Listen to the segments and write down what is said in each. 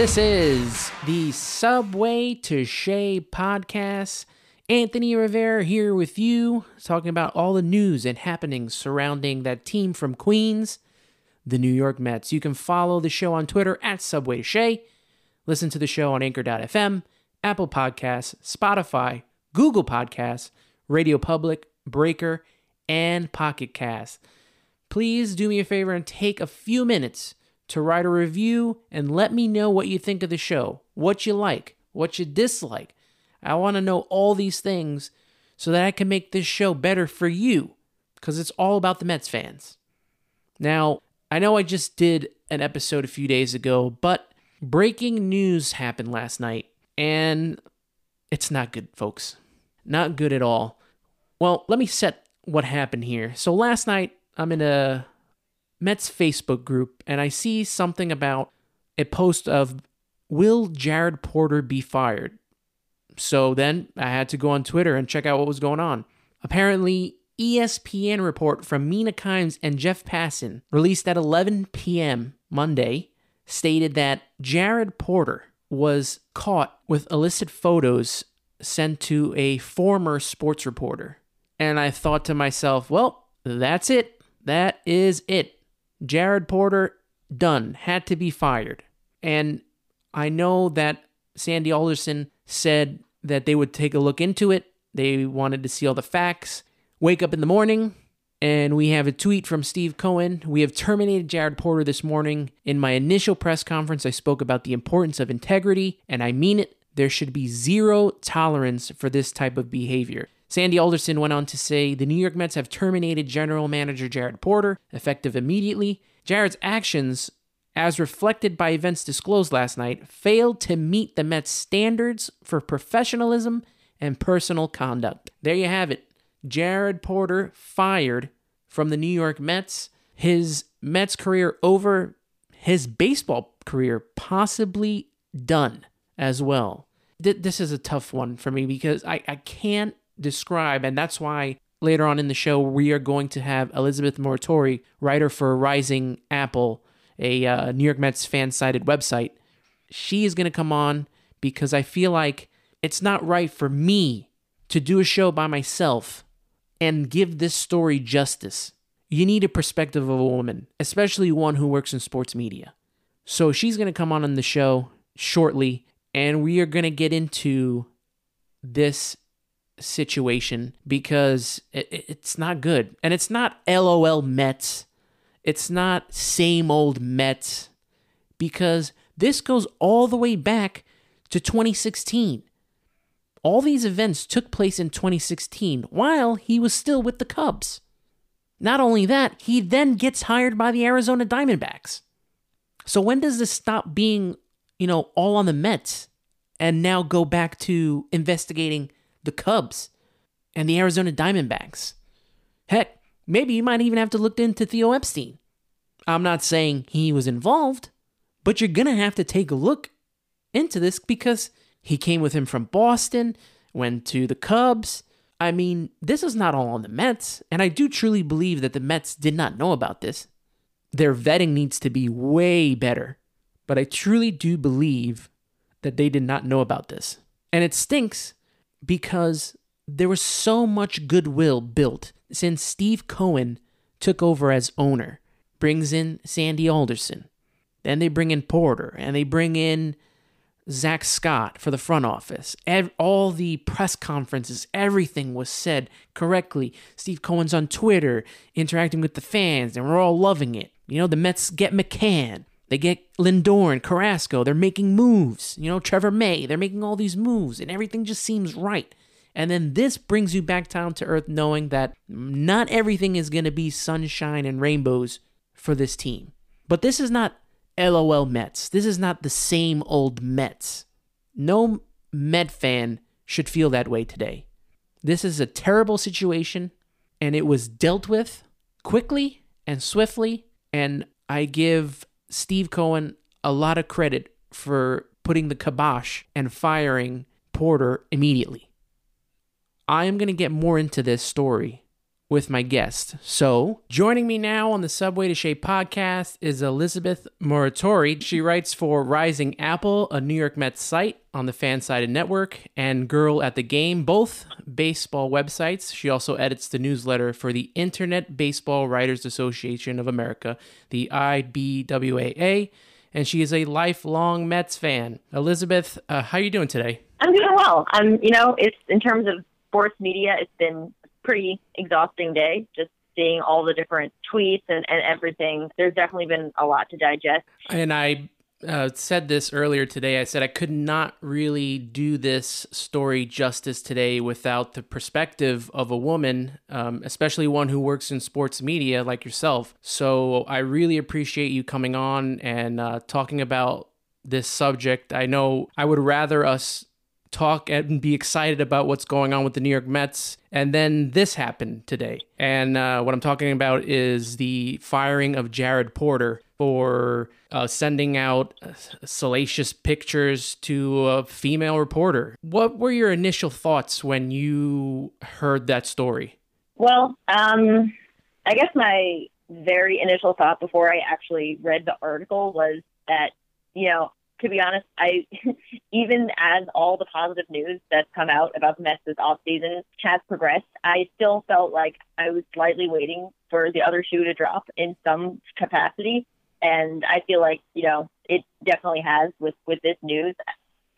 This is the Subway to Shea podcast. Anthony Rivera here with you, talking about all the news and happenings surrounding that team from Queens, the New York Mets. You can follow the show on Twitter at Subway to Shea. Listen to the show on Anchor.fm, Apple Podcasts, Spotify, Google Podcasts, Radio Public, Breaker, and Pocket Cast. Please do me a favor and take a few minutes to write a review and let me know what you think of the show, what you like, what you dislike. I want to know all these things so that I can make this show better for you because it's all about the Mets fans. Now, I know I just did an episode a few days ago, but breaking news happened last night and it's not good, folks. Not good at all. Well, let me set what happened here. So last night, I'm in a Mets Facebook group and I see something about a post of Will Jared Porter be fired? So then I had to go on Twitter and check out what was going on. Apparently, ESPN report from Mina Kimes and Jeff Passan, released at 11 p.m. Monday, stated that Jared Porter was caught with illicit photos sent to a former sports reporter. And I thought to myself, well, that's it. That is it. Jared Porter, done, had to be fired. And I know that Sandy Alderson said that they would take a look into it. They wanted to see all the facts. Wake up in the morning, and we have a tweet from Steve Cohen. We have terminated Jared Porter this morning. In my initial press conference, I spoke about the importance of integrity, and I mean it. There should be zero tolerance for this type of behavior. Sandy Alderson went on to say the New York Mets have terminated general manager Jared Porter, effective immediately. Jared's actions, as reflected by events disclosed last night, failed to meet the Mets' standards for professionalism and personal conduct. There you have it. Jared Porter fired from the New York Mets. His Mets career over, his baseball career possibly done as well. This is a tough one for me because I, I can't describe, and that's why later on in the show we are going to have Elizabeth Muratori, writer for Rising Apple, a uh, New York Mets fan sided website. She is going to come on because I feel like it's not right for me to do a show by myself and give this story justice. You need a perspective of a woman, especially one who works in sports media. So she's going to come on in the show shortly, and we are going to get into this situation because it, it's not good. And it's not LOL Mets. It's not same old Mets because this goes all the way back to 2016. All these events took place in 2016 while he was still with the Cubs. Not only that, he then gets hired by the Arizona Diamondbacks. So when does this stop being, you know, all on the Mets and now go back to investigating the Cubs, and the Arizona Diamondbacks. Heck, maybe you might even have to look into Theo Epstein. I'm not saying he was involved, but you're going to have to take a look into this because he came with him from Boston, went to the Cubs. I mean, this is not all on the Mets, and I do truly believe that the Mets did not know about this. Their vetting needs to be way better, but I truly do believe that they did not know about this. And it stinks because there was so much goodwill built since Steve Cohen took over as owner. Brings in Sandy Alderson. Then they bring in Porter and they bring in Zack Scott for the front office. all the press conferences, everything was said correctly. Steve Cohen's on Twitter interacting with the fans, and we're all loving it. You know, the Mets get McCann. They get Lindor and Carrasco. They're making moves. You know, Trevor May. They're making all these moves, and everything just seems right. And then this brings you back down to earth knowing that not everything is going to be sunshine and rainbows for this team. But this is not LOL Mets. This is not the same old Mets. No Met fan should feel that way today. This is a terrible situation, and it was dealt with quickly and swiftly. And I give Steve Cohen a lot of credit for putting the kibosh and firing Porter immediately. I am going to get more into this story with my guest. So, joining me now on the Subway to Shea podcast is Elizabeth Muratori. She writes for Rising Apple, a New York Mets site on the Fansided Network, and Girl at the Game, both baseball websites. She also edits the newsletter for the Internet Baseball Writers Association of America, the IBWAA, and she is a lifelong Mets fan. Elizabeth, uh, how are you doing today? I'm doing well. I'm, you know, it's in terms of sports media, it's been pretty exhausting day just seeing all the different tweets and, and everything. There's definitely been a lot to digest. And I uh, said this earlier today. I said I could not really do this story justice today without the perspective of a woman, um, especially one who works in sports media like yourself. So I really appreciate you coming on and uh, talking about this subject. I know I would rather us talk and be excited about what's going on with the New York Mets. And then this happened today. And uh, what I'm talking about is the firing of Jared Porter for uh, sending out uh, salacious pictures to a female reporter. What were your initial thoughts when you heard that story? Well, um, I guess my very initial thought before I actually read the article was that, you know, to be honest, I even as all the positive news that's come out about the Mets this offseason has progressed, I still felt like I was slightly waiting for the other shoe to drop in some capacity. And I feel like, you know, it definitely has with, with this news.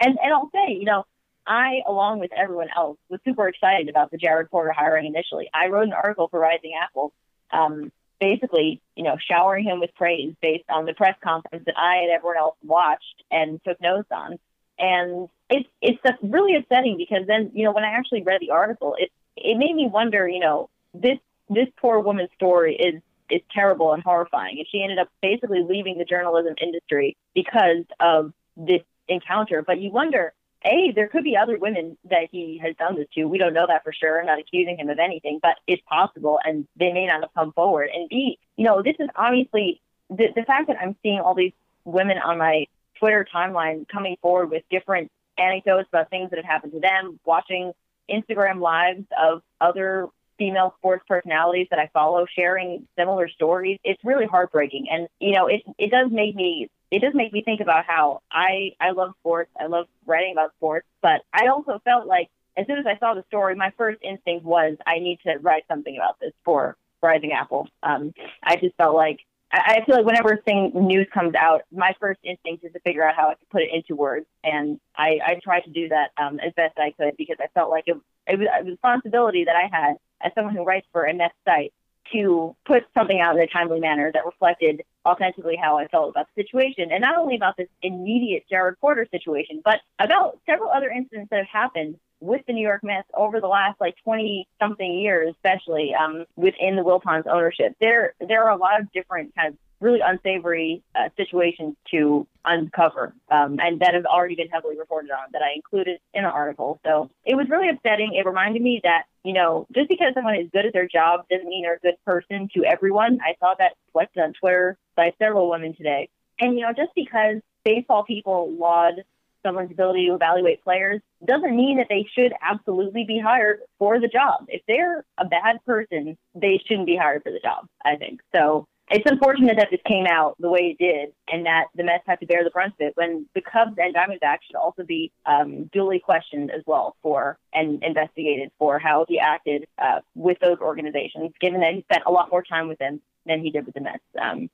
And and I'll say, you know, I, along with everyone else, was super excited about the Jared Porter hiring initially. I wrote an article for Rising Apple um, basically, you know, showering him with praise based on the press conference that I and everyone else watched and took notes on. And it's it's really upsetting because then, you know, when I actually read the article, it it made me wonder, you know, this this poor woman's story is is terrible and horrifying. And she ended up basically leaving the journalism industry because of this encounter. But you wonder, a, there could be other women that he has done this to. We don't know that for sure. I'm not accusing him of anything, but it's possible, and they may not have come forward. And B, you know, this is obviously the, the fact that I'm seeing all these women on my Twitter timeline coming forward with different anecdotes about things that have happened to them, watching Instagram lives of other female sports personalities that I follow sharing similar stories. It's really heartbreaking. And, you know, it, it does make me it does make me think about how I I love sports. I love writing about sports, but I also felt like as soon as I saw the story, my first instinct was I need to write something about this for Rising Apple. Um, I just felt like I, I feel like whenever thing news comes out, my first instinct is to figure out how I can put it into words, and I, I tried to do that um, as best I could because I felt like it, it was a responsibility that I had as someone who writes for a Mets site to put something out in a timely manner that reflected authentically how I felt about the situation. And not only about this immediate Jared Porter situation, but about several other incidents that have happened with the New York Mets over the last like 20 something years, especially um, within the Wilpons ownership. There, there are a lot of different kind of really unsavory uh, situations to uncover, um, and that have already been heavily reported on that I included in the article. So it was really upsetting. It reminded me that you know just because someone is good at their job doesn't mean they're a good person to everyone. I saw that reflected on Twitter by several women today, and you know just because baseball people laud someone's ability to evaluate players doesn't mean that they should absolutely be hired for the job. If they're a bad person, they shouldn't be hired for the job, I think. So it's unfortunate that this came out the way it did and that the Mets have to bear the brunt of it when the Cubs and Diamondbacks should also be um, duly questioned as well for and investigated for how he acted uh, with those organizations, given that he spent a lot more time with them than he did with the Mets. Um,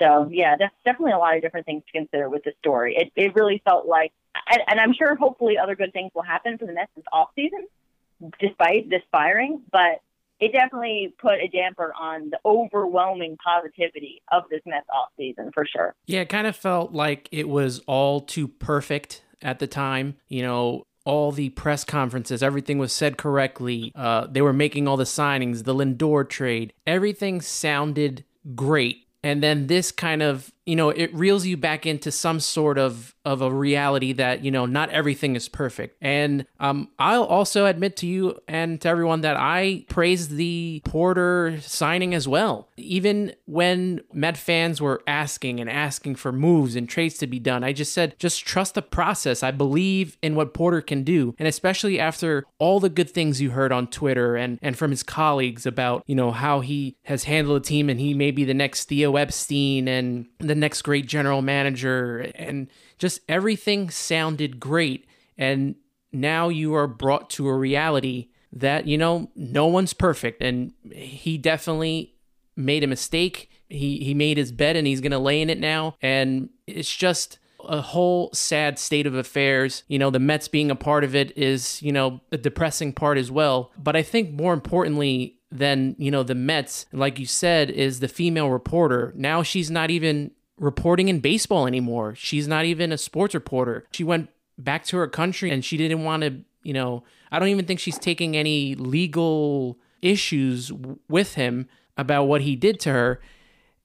so, yeah, that's definitely a lot of different things to consider with this story. It, it really felt like, and, and I'm sure hopefully other good things will happen for the Mets this offseason, despite this firing, but it definitely put a damper on the overwhelming positivity of this Mets off season for sure. Yeah, it kind of felt like it was all too perfect at the time. You know, all the press conferences, everything was said correctly. Uh, they were making all the signings, the Lindor trade, everything sounded great. And then this kind of you know it reels you back into some sort of of a reality that you know not everything is perfect. And um i'll also admit to you and to everyone that i praise the porter signing as well. Even when met fans were asking and asking for moves and trades to be done i just said just trust the process. I believe in what porter can do. And especially after all the good things you heard on twitter and and from his colleagues about you know how he has handled the team and he may be the next theo epstein and the next great general manager, and just everything sounded great. And now you are brought to a reality that, you know, no one's perfect. And he definitely made a mistake. He, he made his bed and he's going to lay in it now. And it's just a whole sad state of affairs. You know, the Mets being a part of it is, you know, a depressing part as well. But I think more importantly, than you know the Mets, like you said, is the female reporter. Now she's not even reporting in baseball anymore. She's not even a sports reporter. She went back to her country and she didn't want to, you know, I don't even think she's taking any legal issues with him about what he did to her.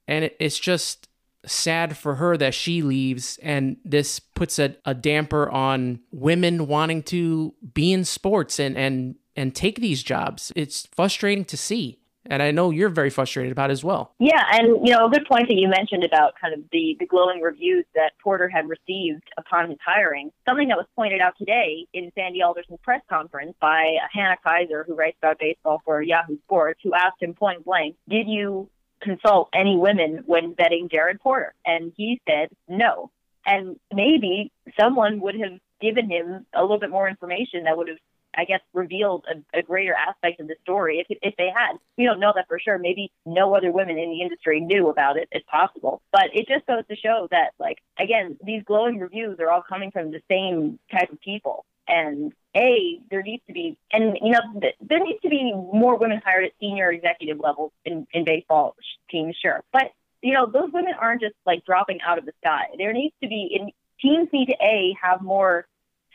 And it's just sad for her that she leaves and this puts a, a damper on women wanting to be in sports and and and take these jobs. It's frustrating to see and I know you're very frustrated about as well. Yeah, and you know, a good point that you mentioned about kind of the the glowing reviews that Porter had received upon his hiring. Something that was pointed out today in Sandy Alderson's press conference by uh, Hannah Keyser, who writes about baseball for Yahoo Sports, who asked him point blank, "Did you consult any women when vetting Jared Porter?" And he said no. And maybe someone would have given him a little bit more information that would have I guess, revealed a, a greater aspect of the story if, if they had. We don't know that for sure. Maybe no other women in the industry knew about it. It's possible. But it just goes to show that, like, again, these glowing reviews are all coming from the same type of people. And A, there needs to be, and, you know, there needs to be more women hired at senior executive levels in, in baseball teams, sure. But, you know, those women aren't just like dropping out of the sky. There needs to be, in, teams need to A, have more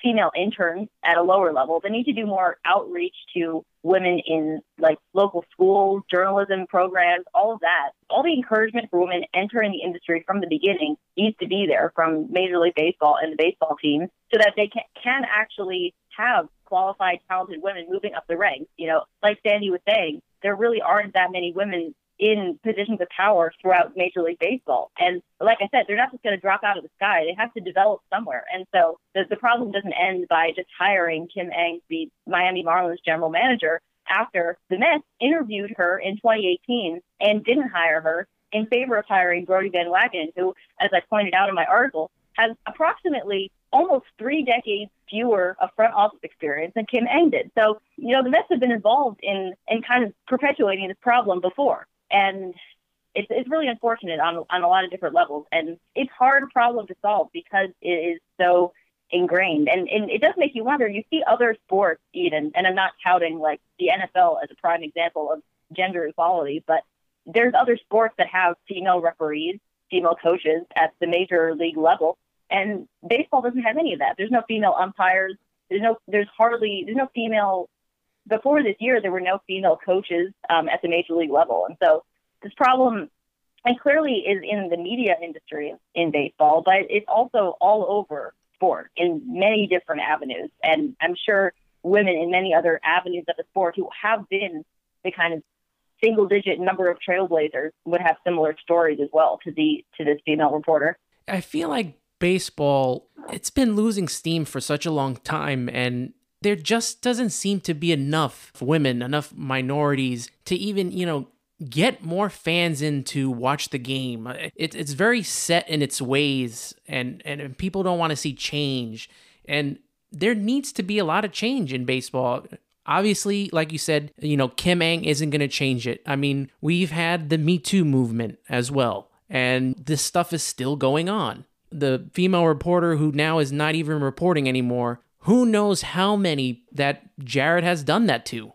female interns at a lower level. They need to do more outreach to women in like local schools, journalism programs, all of that. All the encouragement for women entering the industry from the beginning needs to be there from Major League Baseball and the baseball teams so that they can, can actually have qualified, talented women moving up the ranks. You know, like Sandy was saying, there really aren't that many women in positions of power throughout Major League Baseball. And like I said, they're not just going to drop out of the sky. They have to develop somewhere. And so the, the problem doesn't end by just hiring Kim Ng to be Miami Marlins general manager after the Mets interviewed her in 2018 and didn't hire her in favor of hiring Brodie Van Wagenen, who, as I pointed out in my article, has approximately almost three decades fewer of front office experience than Kim Ng did. So, you know, the Mets have been involved in in kind of perpetuating this problem before and it's it's really unfortunate on on a lot of different levels, and it's hard problem to solve because it is so ingrained, and and it does make you wonder. You see other sports even, and I'm not touting like the NFL as a prime example of gender equality, but there's other sports that have female referees, female coaches at the major league level, and baseball doesn't have any of that. There's no female umpires. There's no there's hardly there's no female before this year, there were no female coaches um, at the major league level. And so this problem, and clearly is in the media industry in baseball, but it's also all over sport in many different avenues. And I'm sure women in many other avenues of the sport who have been the kind of single digit number of trailblazers would have similar stories as well to the to this female reporter. I feel like baseball it's been losing steam for such a long time and there just doesn't seem to be enough women, enough minorities to even, you know, get more fans in to watch the game. It, it's very set in its ways, and, and people don't want to see change. And there needs to be a lot of change in baseball. Obviously, like you said, you know, Kim Ng isn't going to change it. I mean, we've had the Me Too movement as well, and this stuff is still going on. The female reporter who now is not even reporting anymore who knows how many that Jared has done that to?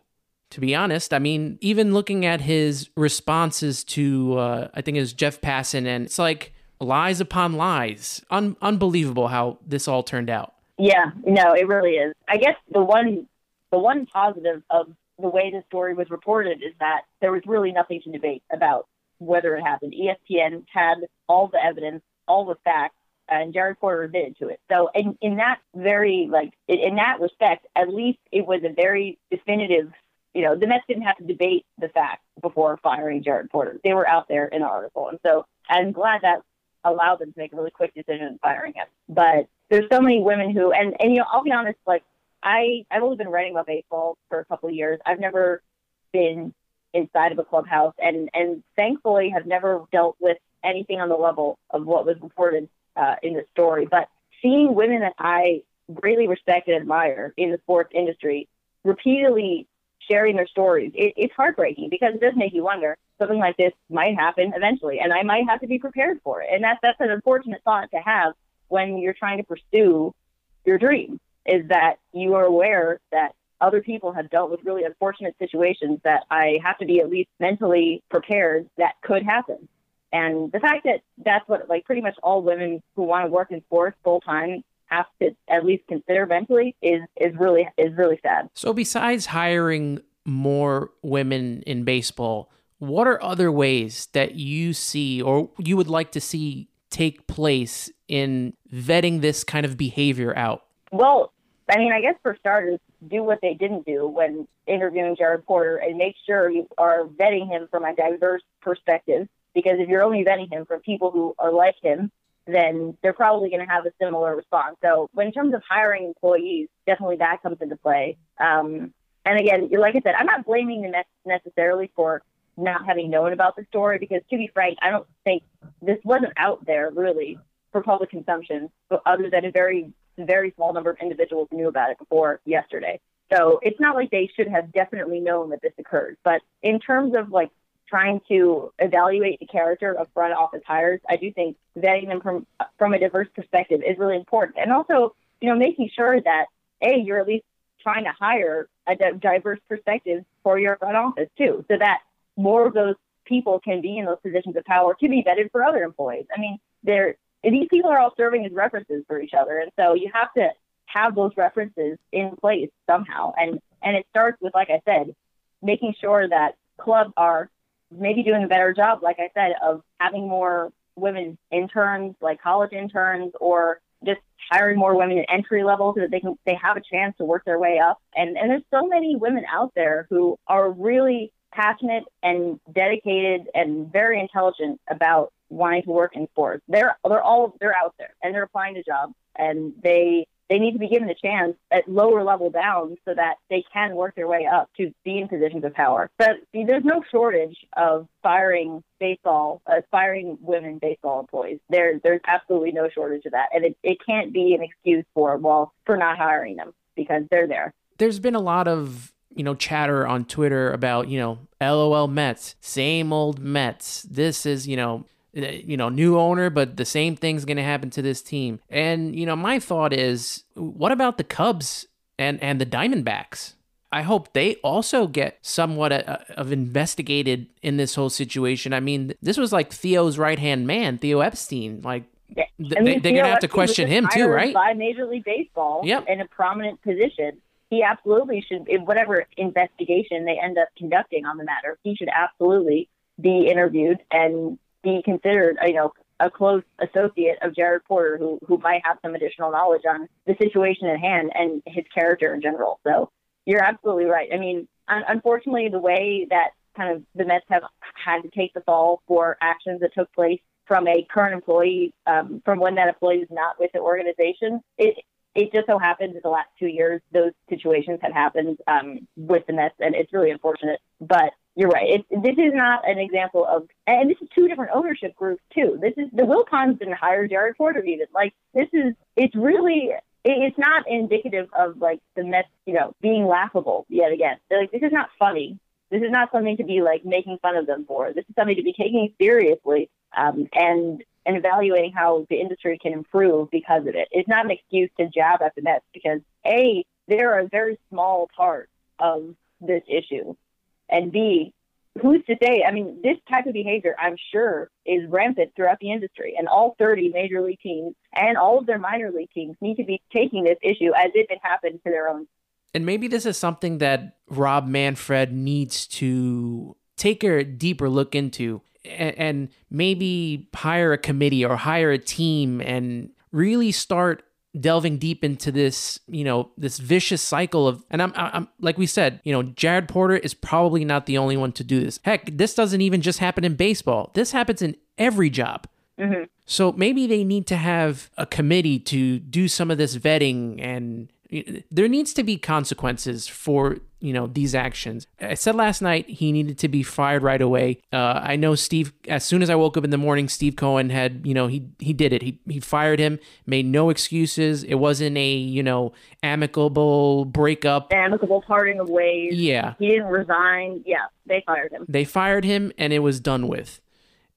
To be honest, I mean, even looking at his responses to, uh, I think it was Jeff Passan, and it's like lies upon lies. Un- unbelievable how this all turned out. Yeah, no, it really is. I guess the one the one positive of the way the story was reported is that there was really nothing to debate about whether it happened. ESPN had all the evidence, all the facts, and Jared Porter admitted to it. So in, in that very like in that respect, at least it was a very definitive. You know, the Mets didn't have to debate the fact before firing Jared Porter. They were out there in the article, and so I'm glad that allowed them to make a really quick decision in firing him. But there's so many women who, and and you know, I'll be honest, like I I've only been writing about baseball for a couple of years. I've never been inside of a clubhouse, and and thankfully have never dealt with anything on the level of what was reported uh, in the story. But seeing women that I greatly respect and admire in the sports industry repeatedly sharing their stories, it, it's heartbreaking because it does make you wonder something like this might happen eventually, and I might have to be prepared for it. And that's that's an unfortunate thought to have when you're trying to pursue your dream. Is that you are aware that other people have dealt with really unfortunate situations that I have to be at least mentally prepared that could happen. And the fact that that's what like pretty much all women who want to work in sports full time have to at least consider mentally is is really is really sad. So besides hiring more women in baseball, what are other ways that you see or you would like to see take place in vetting this kind of behavior out? Well, I mean, I guess for starters, do what they didn't do when interviewing Jared Porter and make sure you are vetting him from a diverse perspective. Because if you're only vetting him from people who are like him, then they're probably going to have a similar response. So, in terms of hiring employees, definitely that comes into play. Um, and again, like I said, I'm not blaming the Mets necessarily for not having known about the story because, to be frank, I don't think this wasn't out there really for public consumption, but other than a very very small number of individuals knew about it before yesterday. So it's not like they should have definitely known that this occurred. But in terms of like trying to evaluate the character of front office hires, I do think vetting them from from a diverse perspective is really important. And also, you know, making sure that a you're at least trying to hire a diverse perspective for your front office too, so that more of those people can be in those positions of power to be vetted for other employees. I mean, there these people are all serving as references for each other, and so you have to have those references in place somehow. And and it starts with, like I said, making sure that clubs are maybe doing a better job, like I said, of having more women interns, like college interns, or just hiring more women at entry level so that they can they have a chance to work their way up. And and there's so many women out there who are really passionate and dedicated and very intelligent about wanting to work in sports. They're they're all they're out there and they're applying to jobs and they they need to be given a chance at lower level down so that they can work their way up to be in positions of power. But see, there's no shortage of firing baseball, uh, aspiring women baseball employees. There, there's absolutely no shortage of that, and it, it can't be an excuse for well for not hiring them because they're there. There's been a lot of you know, chatter on Twitter about, you know, LOL Mets, same old Mets. This is, you know, you know, new owner, but the same thing's going to happen to this team. And, you know, my thought is, what about the Cubs and, and the Diamondbacks? I hope they also get somewhat uh, of investigated in this whole situation. I mean, this was like Theo's right hand man, Theo Epstein. Like, yeah. they, are going to have to question him too, right? By Major League Baseball yep. in a prominent position. He absolutely should, in whatever investigation they end up conducting on the matter, he should absolutely be interviewed and be considered, you know, a close associate of Jared Porter who who might have some additional knowledge on the situation at hand and his character in general. So you're absolutely right. I mean, unfortunately, the way that kind of the Mets have had to take the fall for actions that took place from a current employee, um, from when that employee is not with the organization, it it just so happens in the last two years those situations had happened um, with the Mets, and it's really unfortunate. But you're right. It, this is not an example of, and this is two different ownership groups too. This is the Wilpons didn't hire Jared Porter even. Like this is, it's really, it's not indicative of like the Mets, you know, being laughable yet again. They're like this is not funny. This is not something to be like making fun of them for. This is something to be taking seriously um, and and evaluating how the industry can improve because of it. It's not an excuse to jab at the Mets because A, they're a very small part of this issue. And B, who's to say? I mean, this type of behavior, I'm sure, is rampant throughout the industry, and all 30 major league teams and all of their minor league teams need to be taking this issue as if it happened to their own. And maybe this is something that Rob Manfred needs to take a deeper look into and, maybe hire a committee or hire a team and really start delving deep into this, you know, this vicious cycle of, and I'm, I'm, like we said, you know, Jared Porter is probably not the only one to do this. Heck, this doesn't even just happen in baseball. This happens in every job. Mm-hmm. So maybe they need to have a committee to do some of this vetting and there needs to be consequences for you know these actions. I said last night he needed to be fired right away. Uh, i know steve as soon as i woke up in the morning steve cohen had you know he he did it. He, he fired him made no excuses. It wasn't a you know amicable breakup. Amicable parting of ways. Yeah. He didn't resign. Yeah they fired him. They fired him and it was done with.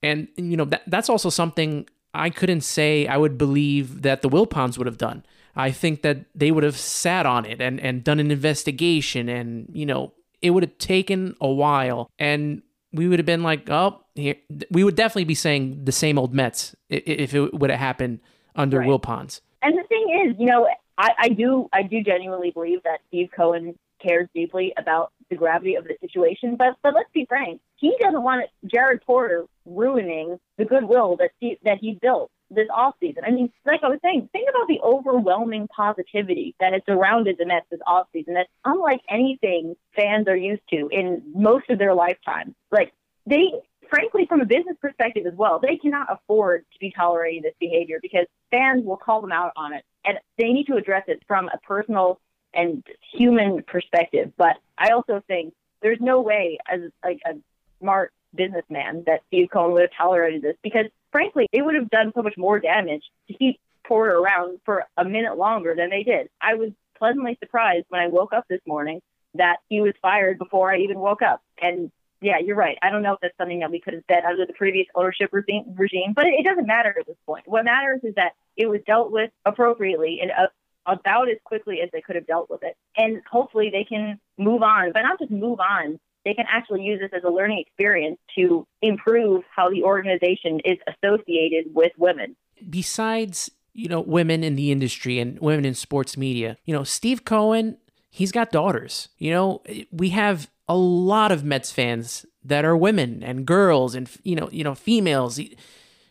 And you know that, that's also something i couldn't say i would believe that the wilpons would have done I think that they would have sat on it and, and done an investigation and, you know, it would have taken a while and we would have been like, oh, here. we would definitely be saying the same old Mets if it would have happened under right. Wilpons. And the thing is, you know, I, I do I do genuinely believe that Steve Cohen cares deeply about the gravity of the situation. But but let's be frank, he doesn't want Jared Porter ruining the goodwill that he, that he built this offseason. I mean, like I was saying, think about the overwhelming positivity that has surrounded the Mets this offseason. That's unlike anything fans are used to in most of their lifetime. Like they frankly, from a business perspective as well, they cannot afford to be tolerating this behavior because fans will call them out on it. And they need to address it from a personal and human perspective. But I also think there's no way, as like a smart businessman, that Steve Cohen would have tolerated this because, frankly, it would have done so much more damage to keep Porter around for a minute longer than they did. I was pleasantly surprised when I woke up this morning that he was fired before I even woke up. And yeah, you're right. I don't know if that's something that we could have said under the previous ownership regime, but it, doesn't matter at this point. What matters is that it was dealt with appropriately and uh, about as quickly as they could have dealt with it. And hopefully they can move on, but not just move on. They can actually use this as a learning experience to improve how the organization is associated with women. Besides, you know, women in the industry and women in sports media, you know, Steve Cohen, he's got daughters. You know, we have a lot of Mets fans that are women and girls and you know, you know, females.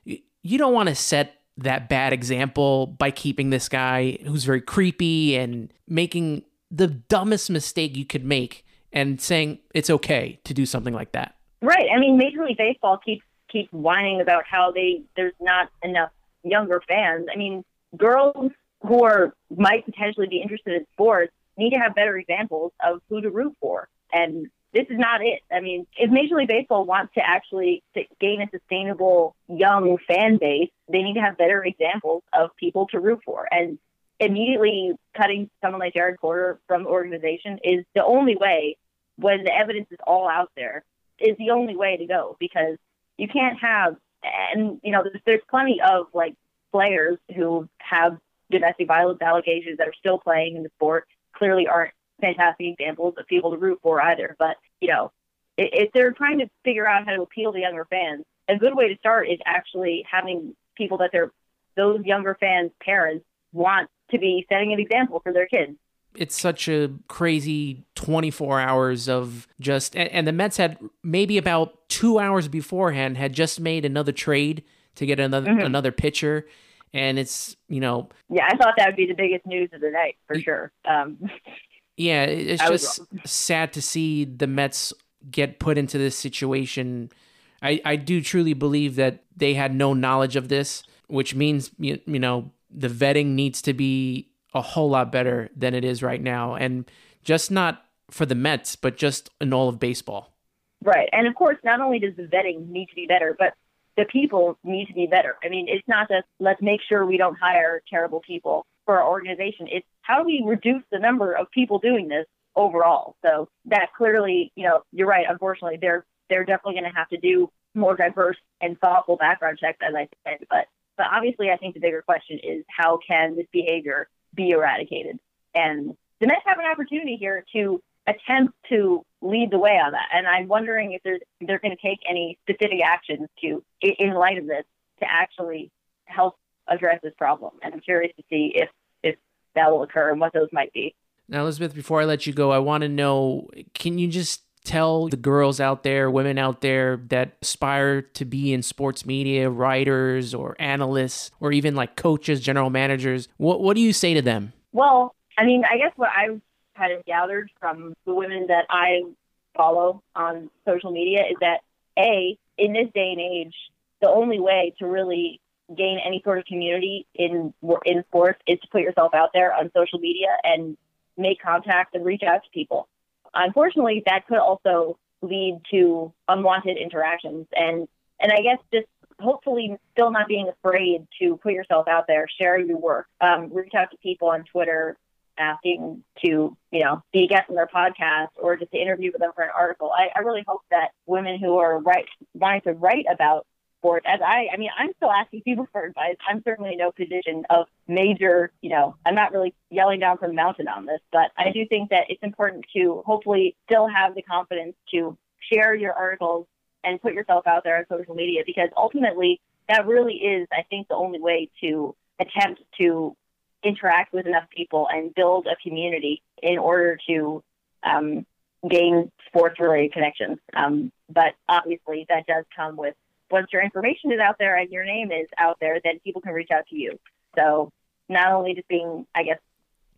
You don't want to set that bad example by keeping this guy who's very creepy and making the dumbest mistake you could make and saying it's okay to do something like that. Right. I mean, Major League Baseball keeps keeps whining about how they there's not enough younger fans. I mean, girls who are might potentially be interested in sports need to have better examples of who to root for. And this is not it. I mean, if Major League Baseball wants to actually gain a sustainable young fan base, they need to have better examples of people to root for. And immediately cutting someone like Jared Porter from the organization is the only way when the evidence is all out there is the only way to go because you can't have and you know there's, there's plenty of like players who have domestic violence allegations that are still playing in the sport clearly aren't fantastic examples of people to root for either but you know if, they're trying to figure out how to appeal to younger fans a good way to start is actually having people that they're those younger fans parents want to be setting an example for their kids. It's such a crazy 24 hours of just, and, and the Mets had maybe about two hours beforehand had just made another trade to get another mm-hmm. another pitcher, and it's you know. Yeah, I thought that would be the biggest news of the night for sure. Um, yeah, it's just sad to see the Mets get put into this situation. I, I do truly believe that they had no knowledge of this, which means you, you know the vetting needs to be a whole lot better than it is right now. And just not for the Mets, but just in all of baseball. Right. And of course, not only does the vetting need to be better, but the people need to be better. I mean, it's not just let's make sure we don't hire terrible people for our organization. It's how do we reduce the number of people doing this overall? So that clearly, you know, you're right. Unfortunately, they're they're definitely going to have to do more diverse and thoughtful background checks, as I said. But but obviously, I think the bigger question is how can this behavior be eradicated? And the Mets have an opportunity here to attempt to lead the way on that. And I'm wondering if they're going to take any specific actions to, in light of this, to actually help address this problem. And I'm curious to see if, if that will occur and what those might be. Now, Elizabeth, before I let you go, I want to know can you just tell the girls out there, women out there that aspire to be in sports media, writers or analysts, or even like coaches, general managers, what, what do you say to them? Well, I mean, I guess what I've kind of gathered from the women that I follow on social media is that A, in this day and age, the only way to really gain any sort of community in in sports is to put yourself out there on social media and make contact and reach out to people. Unfortunately, that could also lead to unwanted interactions and and I guess just hopefully still not being afraid to put yourself out there, share your work, um, reach out to people on Twitter, asking to, you know, be a guest on their podcast or just to interview with them for an article. I, I really hope that women who are right wanting to write about sports, as I, I mean, I'm still asking people for advice. I'm certainly in no position of major, you know, I'm not really yelling down from the mountain on this, but I do think that it's important to hopefully still have the confidence to share your articles and put yourself out there on social media because ultimately that really is, I think, the only way to attempt to interact with enough people and build a community in order to um, gain sports related connections. Um, but obviously, that does come with once your information is out there and your name is out there, then people can reach out to you. So not only just being, I guess,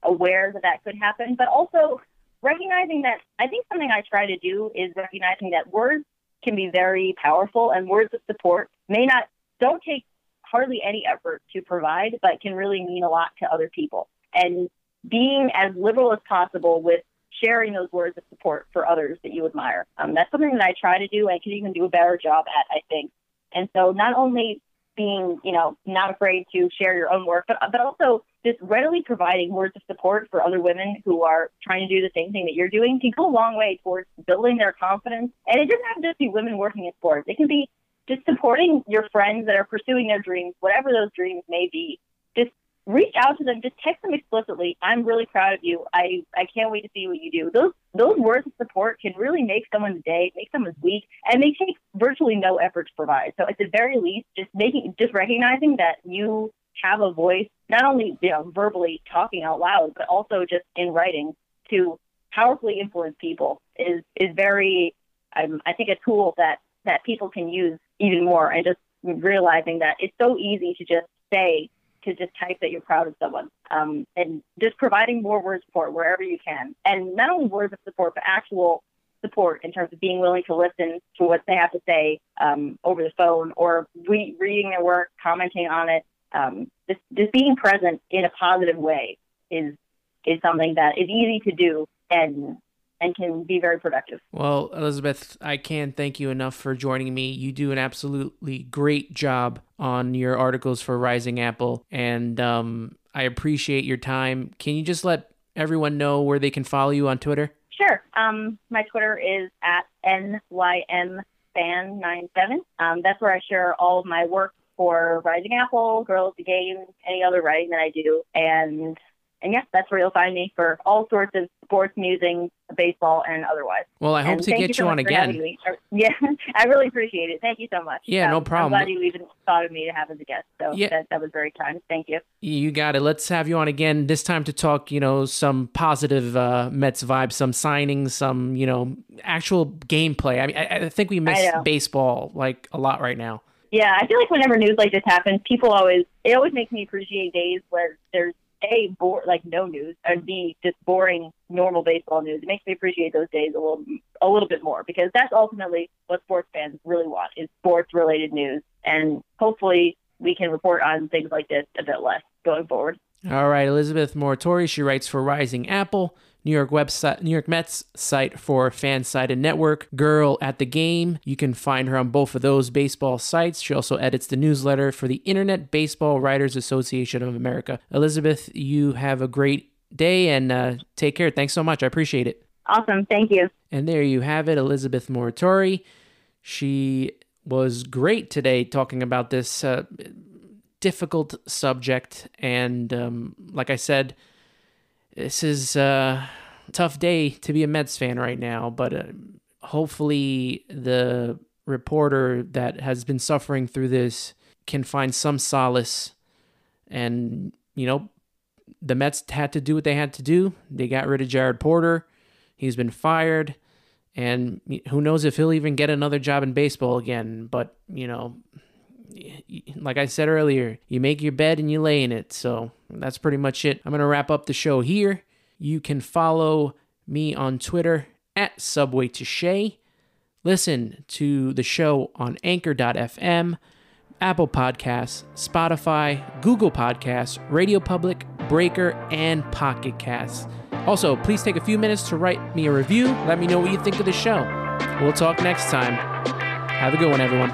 aware that that could happen, but also recognizing that I think something I try to do is recognizing that words can be very powerful and words of support may not don't take hardly any effort to provide, but can really mean a lot to other people. And being as liberal as possible with sharing those words of support for others that you admire. Um, that's something that I try to do. I can even do a better job at, I think. And so not only being, you know, not afraid to share your own work, but, but also just readily providing words of support for other women who are trying to do the same thing that you're doing can go a long way towards building their confidence. And it doesn't have to just be women working in sports. It can be just supporting your friends that are pursuing their dreams, whatever those dreams may be. Just reach out to them, just text them explicitly. I'm really proud of you. I, I can't wait to see what you do. Those those words of support can really make someone's day, make someone's week, and they take virtually no effort to provide. So at the very least, just making just recognizing that you have a voice, not only you know verbally talking out loud, but also just in writing to powerfully influence people is is very um, I think a tool that that people can use even more and just realizing that it's so easy to just say to just type that you're proud of someone um, and just providing more word support wherever you can. And not only words of support but actual support in terms of being willing to listen to what they have to say um, over the phone or re- reading their work commenting on it. Um, just, just being present in a positive way is is something that is easy to do and and can be very productive. Well, Elizabeth, I can't thank you enough for joining me. You do an absolutely great job on your articles for Rising Apple, and um, I appreciate your time. Can you just let everyone know where they can follow you on Twitter? Sure. Um, my Twitter is at nymfan97. Um, that's where I share all of my work for Rising Apple, Girls the Game, any other writing that I do, and and yes, that's where you'll find me for all sorts of sports musings, baseball, and otherwise. Well, I hope and to get you, you on again. Yeah, I really appreciate it. Thank you so much. Yeah, um, no problem. I'm glad you even thought of me to have as a guest. So yeah. that, that was very kind. Thank you. You got it. Let's have you on again this time to talk, you know, some positive uh, Mets vibes, some signings, some, you know, actual gameplay. I mean, I, I think we miss baseball like a lot right now. Yeah, I feel like whenever news like this happens, people always it always makes me appreciate days where there's a bore like no news and b just boring normal baseball news. It makes me appreciate those days a little a little bit more because that's ultimately what sports fans really want is sports related news, and hopefully we can report on things like this a bit less going forward. All right, Elizabeth Muratori. She writes for Rising Apple. New York website, New York Mets site for fan FanSided Network, Girl at the Game. You can find her on both of those baseball sites. She also edits the newsletter for the Internet Baseball Writers Association of America. Elizabeth, you have a great day and uh, take care. Thanks so much. I appreciate it. Awesome. Thank you. And there you have it, Elizabeth Muratori. She was great today talking about this uh, difficult subject. And um, like I said, this is a tough day to be a Mets fan right now, but uh, hopefully the reporter that has been suffering through this can find some solace. And, you know, the Mets had to do what they had to do. They got rid of Jared Porter. He's been fired. And who knows if he'll even get another job in baseball again. But, you know, like I said earlier, you make your bed and you lay in it. So that's pretty much it. I'm going to wrap up the show here. You can follow me on Twitter at Subway to Shea. Listen to the show on anchor.fm, Apple Podcasts, Spotify, Google Podcasts, Radio Public, Breaker, and Pocket Casts. Also, please take a few minutes to write me a review. Let me know what you think of the show. We'll talk next time. Have a good one, everyone.